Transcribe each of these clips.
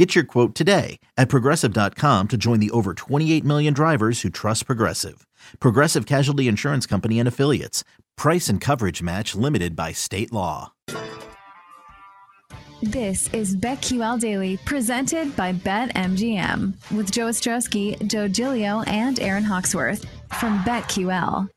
Get your quote today at progressive.com to join the over 28 million drivers who trust Progressive. Progressive Casualty Insurance Company and Affiliates. Price and coverage match limited by state law. This is BetQL Daily, presented by BetMGM, with Joe Ostrowski, Joe Giglio, and Aaron Hawksworth from BetQL.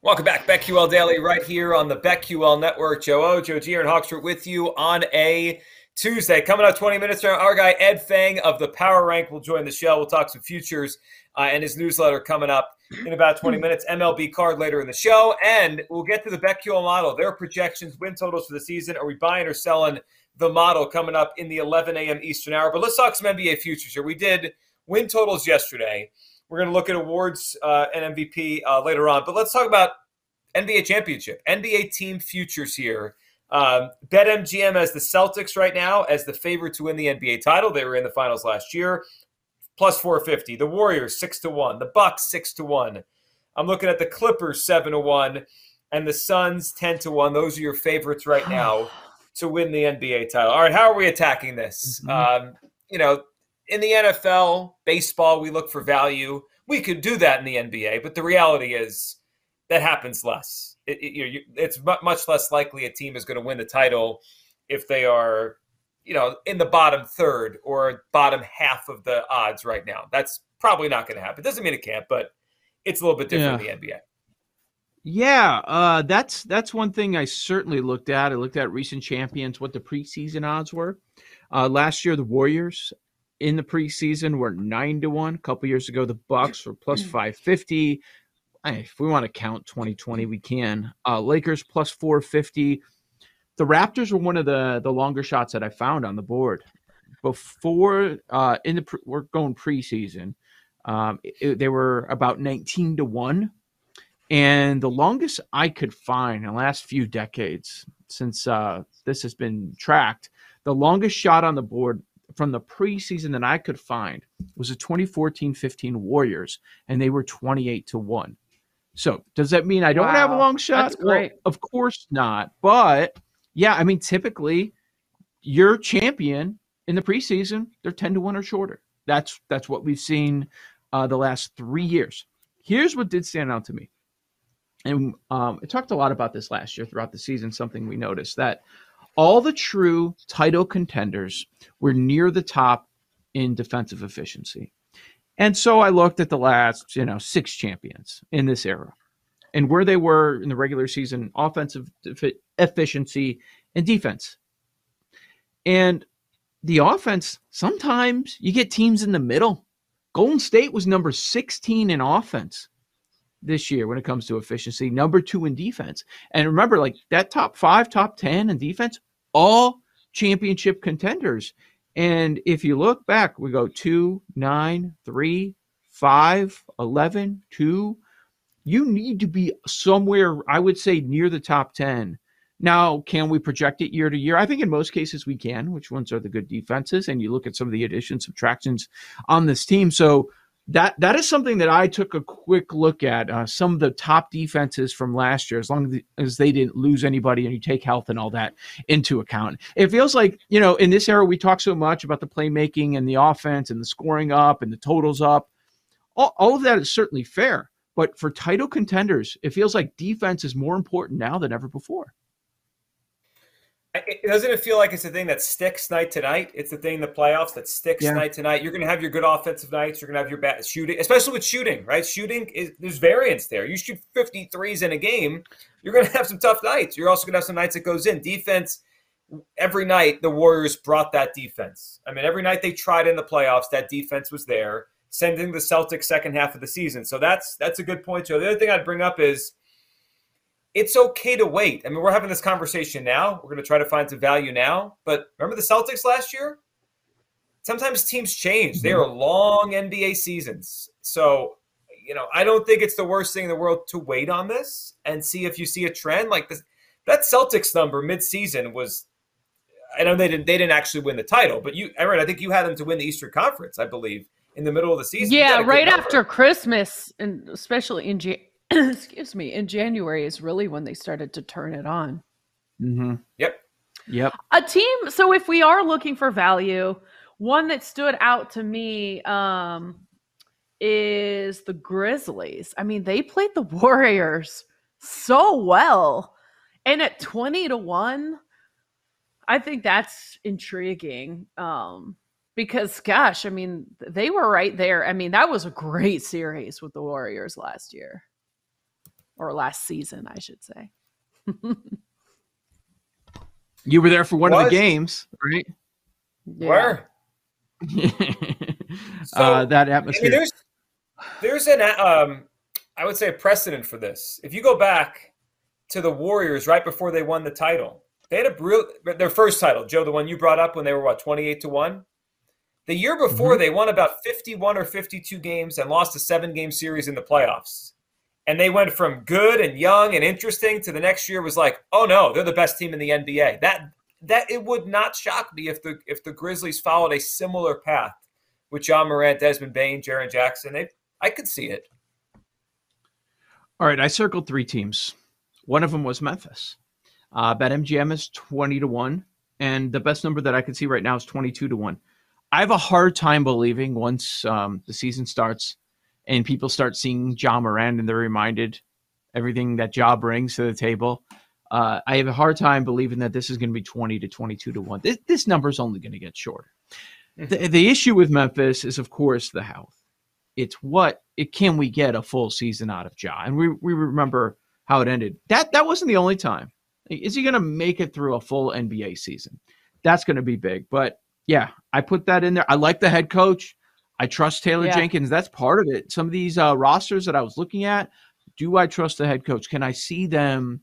Welcome back, BetQL Daily, right here on the BetQL Network. Joe O, Joe G, Aaron Hawksworth with you on a Tuesday. Coming up 20 minutes from our guy Ed Feng of the Power Rank will join the show. We'll talk some futures uh, and his newsletter coming up in about 20 minutes. MLB card later in the show. And we'll get to the BetQL model, their projections, win totals for the season. Are we buying or selling the model coming up in the 11 a.m. Eastern hour? But let's talk some NBA futures here. We did win totals yesterday. We're going to look at awards uh, and MVP uh, later on. But let's talk about NBA championship, NBA team futures here. Um, BetMGM as the Celtics right now as the favorite to win the NBA title. They were in the finals last year, plus 450. The Warriors six to one. The Bucks six to one. I'm looking at the Clippers seven to one, and the Suns ten to one. Those are your favorites right now to win the NBA title. All right, how are we attacking this? Mm-hmm. Um, you know, in the NFL, baseball, we look for value. We could do that in the NBA, but the reality is that happens less it, it, you know, it's much less likely a team is going to win the title if they are, you know, in the bottom third or bottom half of the odds right now. That's probably not going to happen. Doesn't mean it can't, but it's a little bit different yeah. in the NBA. Yeah, uh, that's that's one thing I certainly looked at. I looked at recent champions, what the preseason odds were. Uh, last year, the Warriors in the preseason were nine to one. A couple years ago, the Bucks were plus five fifty if we want to count 2020, we can. Uh, Lakers plus 450. The Raptors were one of the the longer shots that I found on the board before uh, in the pre- we're going preseason. Um, it, they were about 19 to one, and the longest I could find in the last few decades since uh, this has been tracked, the longest shot on the board from the preseason that I could find was the 2014-15 Warriors, and they were 28 to one. So does that mean I don't wow. have a long shot? That's great. Well, of course not. But yeah, I mean, typically your champion in the preseason, they're 10 to 1 or shorter. That's that's what we've seen uh, the last three years. Here's what did stand out to me. And um, I talked a lot about this last year throughout the season, something we noticed that all the true title contenders were near the top in defensive efficiency. And so I looked at the last, you know, six champions in this era and where they were in the regular season offensive efficiency and defense. And the offense, sometimes you get teams in the middle. Golden State was number 16 in offense this year when it comes to efficiency, number two in defense. And remember, like that top five, top 10 in defense, all championship contenders. And if you look back, we go 2, 9, 3, 5, 11, 2. You need to be somewhere, I would say, near the top 10. Now, can we project it year to year? I think in most cases we can. Which ones are the good defenses? And you look at some of the additions, subtractions on this team. So that that is something that I took a quick look at. Uh, some of the top defenses from last year, as long as they didn't lose anybody, and you take health and all that into account. It feels like you know in this era we talk so much about the playmaking and the offense and the scoring up and the totals up. All, all of that is certainly fair, but for title contenders, it feels like defense is more important now than ever before. It, doesn't it feel like it's the thing that sticks night to night? It's the thing in the playoffs that sticks yeah. night to night. You're going to have your good offensive nights. You're going to have your bad shooting, especially with shooting, right? Shooting is there's variance there. You shoot 53s in a game, you're going to have some tough nights. You're also going to have some nights that goes in. Defense, every night the Warriors brought that defense. I mean, every night they tried in the playoffs, that defense was there, sending the Celtics second half of the season. So that's that's a good point, Joe. The other thing I'd bring up is it's okay to wait. I mean, we're having this conversation now. We're going to try to find some value now. But remember the Celtics last year? Sometimes teams change. Mm-hmm. They are long NBA seasons. So you know, I don't think it's the worst thing in the world to wait on this and see if you see a trend like this. That Celtics number mid-season was. I know they didn't. They didn't actually win the title, but you, Aaron, I think you had them to win the Eastern Conference. I believe in the middle of the season. Yeah, right after Christmas, and especially in Jan- excuse me, in January is really when they started to turn it on. Mm-hmm. Yep. Yep. A team. So if we are looking for value, one that stood out to me um, is the Grizzlies. I mean, they played the Warriors so well, and at twenty to one, I think that's intriguing. Um, because gosh, I mean, they were right there. I mean, that was a great series with the Warriors last year or last season, I should say. you were there for one Was. of the games, right? Yeah. Where? uh, that I atmosphere. mean, there's there's an um, I would say a precedent for this. If you go back to the Warriors right before they won the title, they had a real their first title, Joe, the one you brought up when they were what twenty eight to one. The year before, Mhm. they won about fifty one or fifty two games and lost a seven game series in the playoffs. And they went from good and young and interesting to the next year was like, oh no, they're the best team in the NBA. That that it would not shock me if the if the Grizzlies followed a similar path with Ja Morant, Desmond Bane, Jaren Jackson. They, I could see it. All right, I circled three teams. One of them was Memphis. Uh, BetMGM is 20 to 1, and the best number that I can see right now is 22 to 1. I have a hard time believing once um, the season starts and people start seeing Ja Morant and they're reminded everything that Ja brings to the table. Uh, I have a hard time believing that this is going to be 20 to 22 to 1. This, this number is only going to get shorter. The, the issue with Memphis is, of course, the health it's what it can we get a full season out of Ja, and we we remember how it ended. That that wasn't the only time. Is he going to make it through a full NBA season? That's going to be big. But yeah, I put that in there. I like the head coach. I trust Taylor Yeah. Jenkins. That's part of it. Some of these uh, rosters that I was looking at, do I trust the head coach? Can I see them,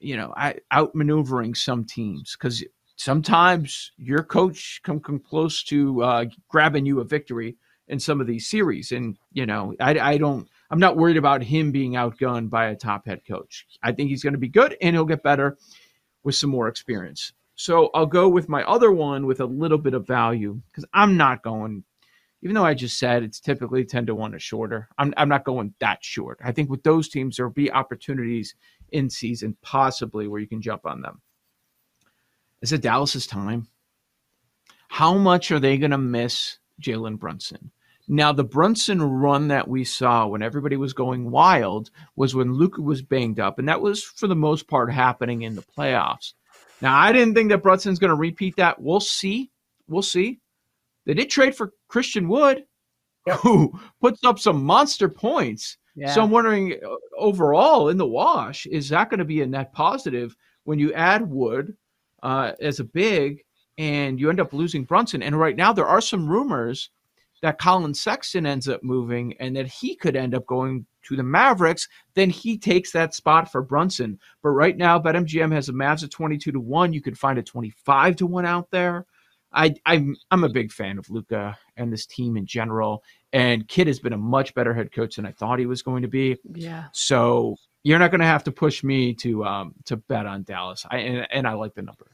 you know, I, outmaneuvering some teams? Because sometimes your coach come come close to uh, grabbing you a victory in some of these series. And, you know, I, I don't, I'm not worried about him being outgunned by a top head coach. I think he's going to be good and he'll get better with some more experience. So I'll go with my other one with a little bit of value because I'm not going, even though I just said it's typically 10 to 1 or shorter, I'm, I'm not going that short. I think with those teams, there'll be opportunities in season possibly where you can jump on them. Is it Dallas's time? How much are they going to miss Jalen Brunson? Now, the Brunson run that we saw when everybody was going wild was when Luka was banged up, and that was for the most part happening in the playoffs. Now, I didn't think that Brunson's going to repeat that. We'll see. We'll see. They did trade for Christian Wood, Yep. who puts up some monster points. Yeah. So I'm wondering, uh, overall in the wash, is that going to be a net positive when you add Wood uh, as a big and you end up losing Brunson? And right now, there are some rumors that Collin Sexton ends up moving and that he could end up going to the Mavericks. Then he takes that spot for Brunson. But right now, BetMGM has the Mavs at 22 to 1. You could find a 25 to 1 out there. I, I'm I'm a big fan of Luka and this team in general. And Kidd has been a much better head coach than I thought he was going to be. yeah. So you're not going to have to push me to um to bet on Dallas. I and, and I like the number.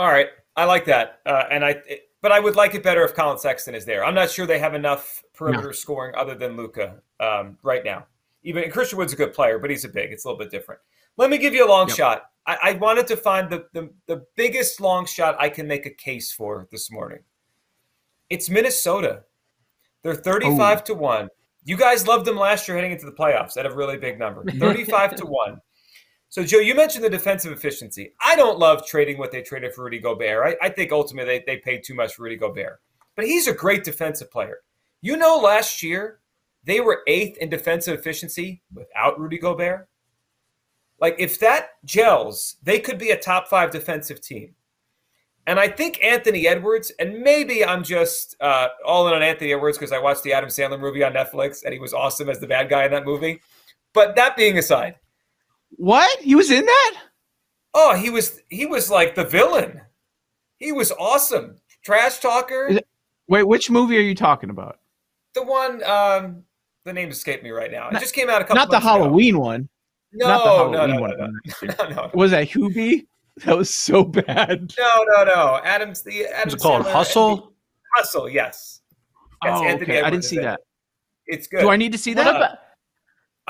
All right, I like that, uh, and I. It, but I would like it better if Collin Sexton is there. I'm not sure they have enough perimeter scoring other than Luka um, right now. Even Christian Wood's a good player, but he's a big. It's a little bit different. Let me give you a long Yep. shot. I, I wanted to find the, the the biggest long shot I can make a case for this morning. It's Minnesota. They're 35 to 1. You guys loved them last year heading into the playoffs at a really big number. 35 to 1. So, Joe, you mentioned the defensive efficiency. I don't love trading what they traded for Rudy Gobert. I, I think ultimately they, they paid too much for Rudy Gobert. But he's a great defensive player. You know, last year they were eighth in defensive efficiency without Rudy Gobert. Like, if that gels, they could be a top five defensive team. And I think Anthony Edwards, and maybe I'm just uh, all in on Anthony Edwards because I watched the Adam Sandler movie on Netflix and he was awesome as the bad guy in that movie. But that being aside, What? He was in that? oh, he was he was like the villain. He was awesome. Trash talker. It- Wait, which movie are you talking about? The one, um, the name escaped me right now. It Not- just came out a couple. Not the months ago. Halloween one. No, not the no, Halloween no, one. no, from no, last no, no, Was that Hubie? That was so bad. no, no, no. Adam's the Adam Was it called Sandler- Hustle? Hustle, yes. That's oh, Anthony okay. I didn't see in it. that. It's good. Do I need to see What that?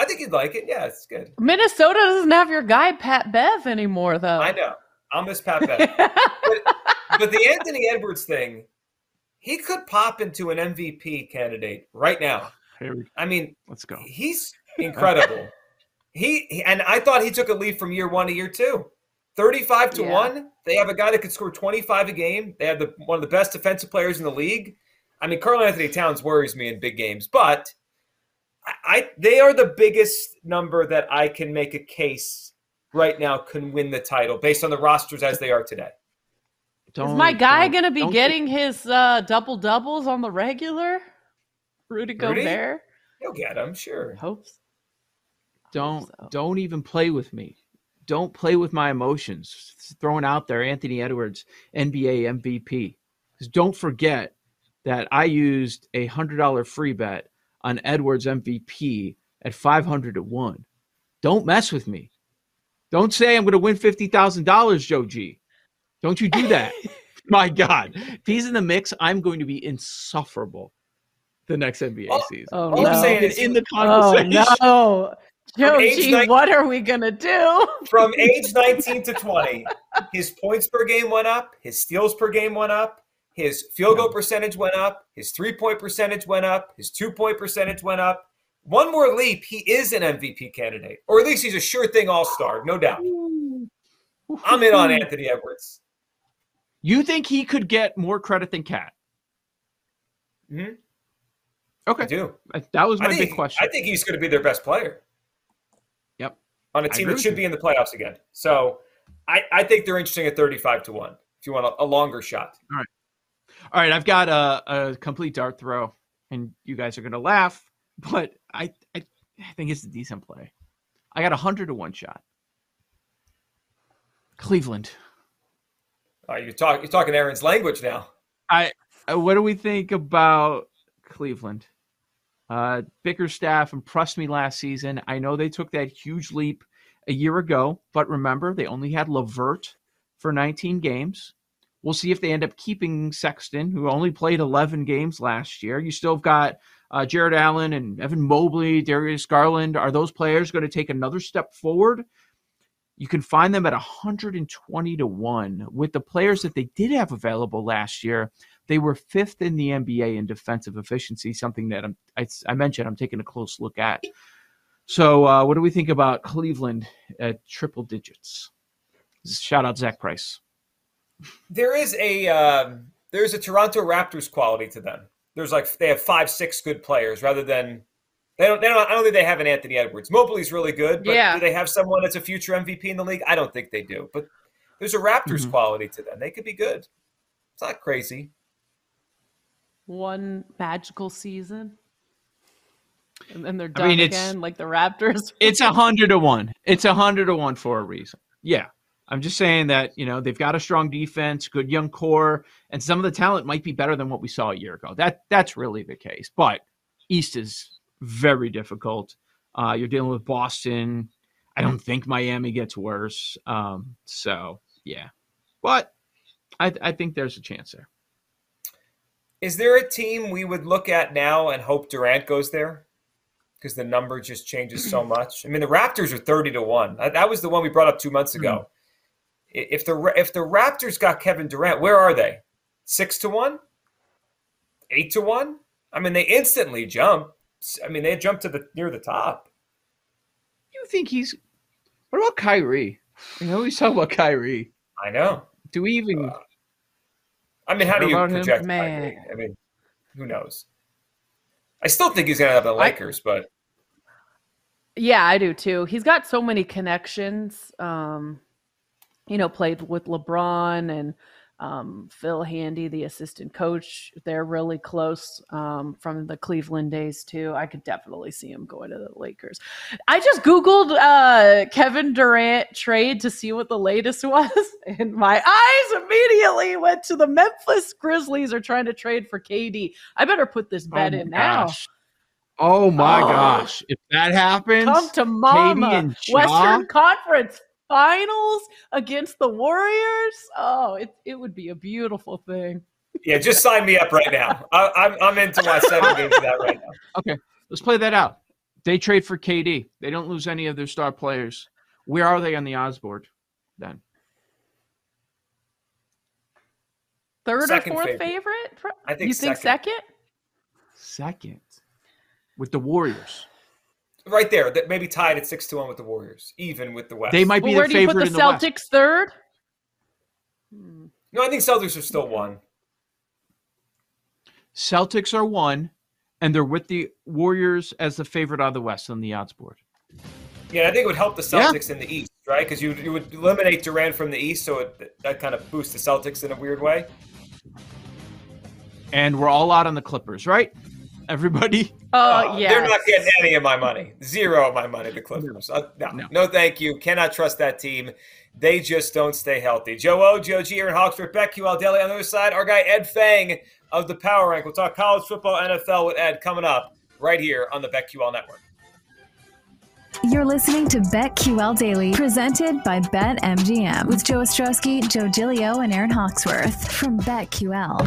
About I think you'd like it. Yeah, it's good. Minnesota doesn't have your guy Pat Bev anymore though. I know. I'll miss Pat Bev. but, but the Anthony Edwards thing, he could pop into an MVP candidate right now. Here I mean, let's go. he's incredible. he he- and I thought he took a leap from year one to year two. 35 to Yeah. 1. They have a guy that could score 25 a game. They have the one of the best defensive players in the league. I mean, Karl-Anthony Towns worries me in big games, but I, I they are the biggest number that I can make a case right now can win the title based on the rosters as they are today. Is Don't- my guy gonna be don't- getting his uh, double doubles on the regular? Rudy Rudy? Gobert. You'll get him, sure. Hopes. Don't so. don't even play with me. Don't play with my emotions. Throwing out there Anthony Edwards, NBA MVP. 'Cause don't forget that I used a hundred dollar free bet on Edwards MVP at five hundred to one. Don't mess with me. Don't say I'm going to win fifty thousand dollars, Joe G. Don't you do that. my God, if he's in the mix, I'm going to be insufferable the next NBA Oh, season. Oh All I'm no. saying is in the conversation. Oh no. Joe G, nine- what are we gonna do? From age 19 to 20, his points per game went up, his steals per game went up, his field goal percentage went up, his three point percentage went up, his two point percentage went up. One more leap, he is an MVP candidate, or at least he's a sure thing all star, no doubt. I'm in on Anthony Edwards. You think he could get more credit than KAT? Mhm. Okay, I do. that was my think, big question. I think he's going to be their best player yep. on a team that should be in the playoffs again. So I, I think they're interesting at 35 to 1 if you want a, a longer shot. All right, I've got a, a complete dart throw, and you guys are going to laugh, but I, I I think it's a decent play. I got a hundred to one shot. Cleveland. Uh, you're, talk, you're talking Aaron's language now. I uh, what do we think about Cleveland? Uh, Bickerstaff impressed me last season. I know they took that huge leap a year ago, but remember they only had LeVert for 19 games. We'll see if they end up keeping Sexton, who only played 11 games last year. You still have got uh, Jarrett Allen and Evan Mobley, Darius Garland. Are those players going to take another step forward? You can find them at 120 to 1. With the players that they did have available last year, they were fifth in the NBA in defensive efficiency, something that I, I mentioned I'm taking a close look at. So, uh, what do we think about Cleveland at triple digits? Shout out Zach Price. There is a um, there's a Toronto Raptors quality to them. There's like they have five, six good players rather than they don't. They don't. I don't think they have an Anthony Edwards. Mobley's really good, but Yeah. do they have someone that's a future MVP in the league? I don't think they do. But there's a Raptors Mhm. quality to them. They could be good. It's not crazy. One magical season. And then they're I done mean, again, like the Raptors. It's a hundred to one. It's a hundred to one for a reason. Yeah. I'm just saying that, you know, they've got a strong defense, good young core, and some of the talent might be better than what we saw a year ago. That that's really the case. But East is very difficult. Uh, you're dealing with Boston. I don't think Miami gets worse. Um, so yeah. But I, I think there's a chance there. Is there a team we would look at now and hope Durant goes there? Because the number just changes so much. I mean, the Raptors are thirty to one. That, that was the one we brought up two months ago. I- If the if the Raptors got Kevin Durant, where are they? Six to one, eight to one. I mean, they instantly jump. I mean, they jump to the near the top. You think he's what about Kyrie? You know, we talk about Kyrie. I know. Do we even I mean, how do you about him? project? Man. Kyrie? I mean, who knows? I still think he's going to have the Lakers, but Yeah, I do too. He's got so many connections. Um, you know, played with LeBron and um, Phil Handy, the assistant coach. They're really close um, from the Cleveland days too. I could definitely see him going to the Lakers. I just googled uh, Kevin Durant trade to see what the latest was, and my eyes immediately went to the Memphis Grizzlies are trying to trade for KD. I better put this bet Oh in my now. gosh. Oh my Oh. gosh! If that happens, Come to mama. and Ja? Western Conference Finals against the Warriors. Oh, it, it would be a beautiful thing. yeah, just sign me up right now. I, I'm I'm into my seven games of that right now. Okay, let's play that out. They trade for KD. They don't lose any of their star players. Where are they on the odds board then? Third Second or fourth favorite. favorite? Pro- I think you think second. second? Second, with the Warriors. Right there, that maybe tied at six to one with the Warriors, even with the West. They might be Well, where the do you put the in the West. Celtics third? No, I think Celtics are still one. Celtics are one, and they're with the Warriors as the favorite on the West on the odds board. Yeah, I think it would help the Yeah. Celtics in the East, right? Because you you would eliminate Durant from the East, so it, that kind of boosts the Celtics in a weird way. And we're all out on the Clippers, right? Everybody. Oh, Uh, yeah. They're not getting any of my money. Zero of my money, the Clippers. Uh, no, No. no, thank you. Cannot trust that team. They just don't stay healthy. Joe O, Joe G, Aaron Hawksworth, BetQL Daily on the other side. Our guy Ed Feng of the Power Rank. We'll talk college football, NFL with Ed coming up right here on the BetQL Network. You're listening to BetQL Daily, presented by BetMGM, with Joe Ostrowski, Joe Giglio, and Aaron Hawksworth from BetQL.